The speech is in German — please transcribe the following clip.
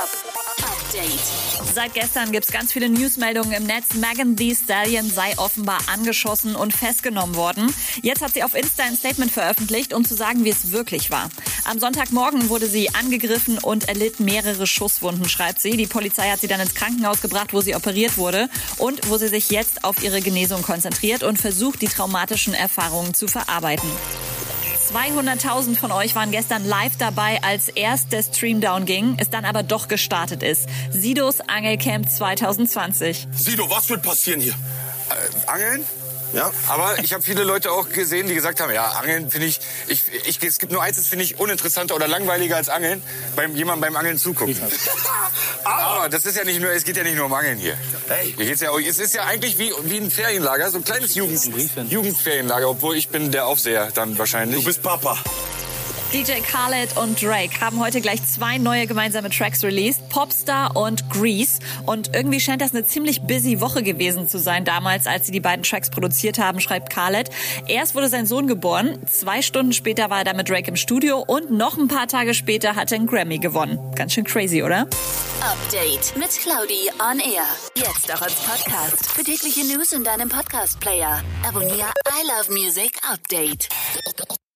Update. Seit gestern gibt es ganz viele Newsmeldungen im Netz. Megan Thee Stallion sei offenbar angeschossen und festgenommen worden. Jetzt hat sie auf Insta ein Statement veröffentlicht, um zu sagen, wie es wirklich war. Am Sonntagmorgen wurde sie angegriffen und erlitt mehrere Schusswunden, schreibt sie. Die Polizei hat sie dann ins Krankenhaus gebracht, wo sie operiert wurde und wo sie sich jetzt auf ihre Genesung konzentriert und versucht, die traumatischen Erfahrungen zu verarbeiten. 200.000 von euch waren gestern live dabei, als erst der Stream down ging, es dann aber doch gestartet ist. Sidos Angelcamp 2020. Sido, was wird passieren hier? Äh, Angeln? Ja? Aber ich habe viele Leute auch gesehen, die gesagt haben, ja, Angeln finde ich, ich, ich, es gibt nur eins, das finde ich uninteressanter oder langweiliger als Angeln, beim jemandem beim Angeln zugucken. Aber das ist ja nicht nur, es geht ja nicht nur um Angeln hier. Hey. Hier geht's ja, es ist ja eigentlich wie, wie ein Ferienlager, so ein kleines Jugend, Jugendferienlager, obwohl ich bin der Aufseher dann wahrscheinlich. Du bist Papa. DJ Khaled und Drake haben heute gleich zwei neue gemeinsame Tracks released, Popstar und Grease. Und irgendwie scheint das eine ziemlich busy Woche gewesen zu sein damals, als sie die beiden Tracks produziert haben, schreibt Khaled. Erst wurde sein Sohn geboren, zwei Stunden später war er dann mit Drake im Studio und noch ein paar Tage später hat er einen Grammy gewonnen. Ganz schön crazy, oder? Update mit Claudi on Air. Jetzt auch als Podcast. Für tägliche News in deinem Podcast-Player. Abonniere I Love Music Update.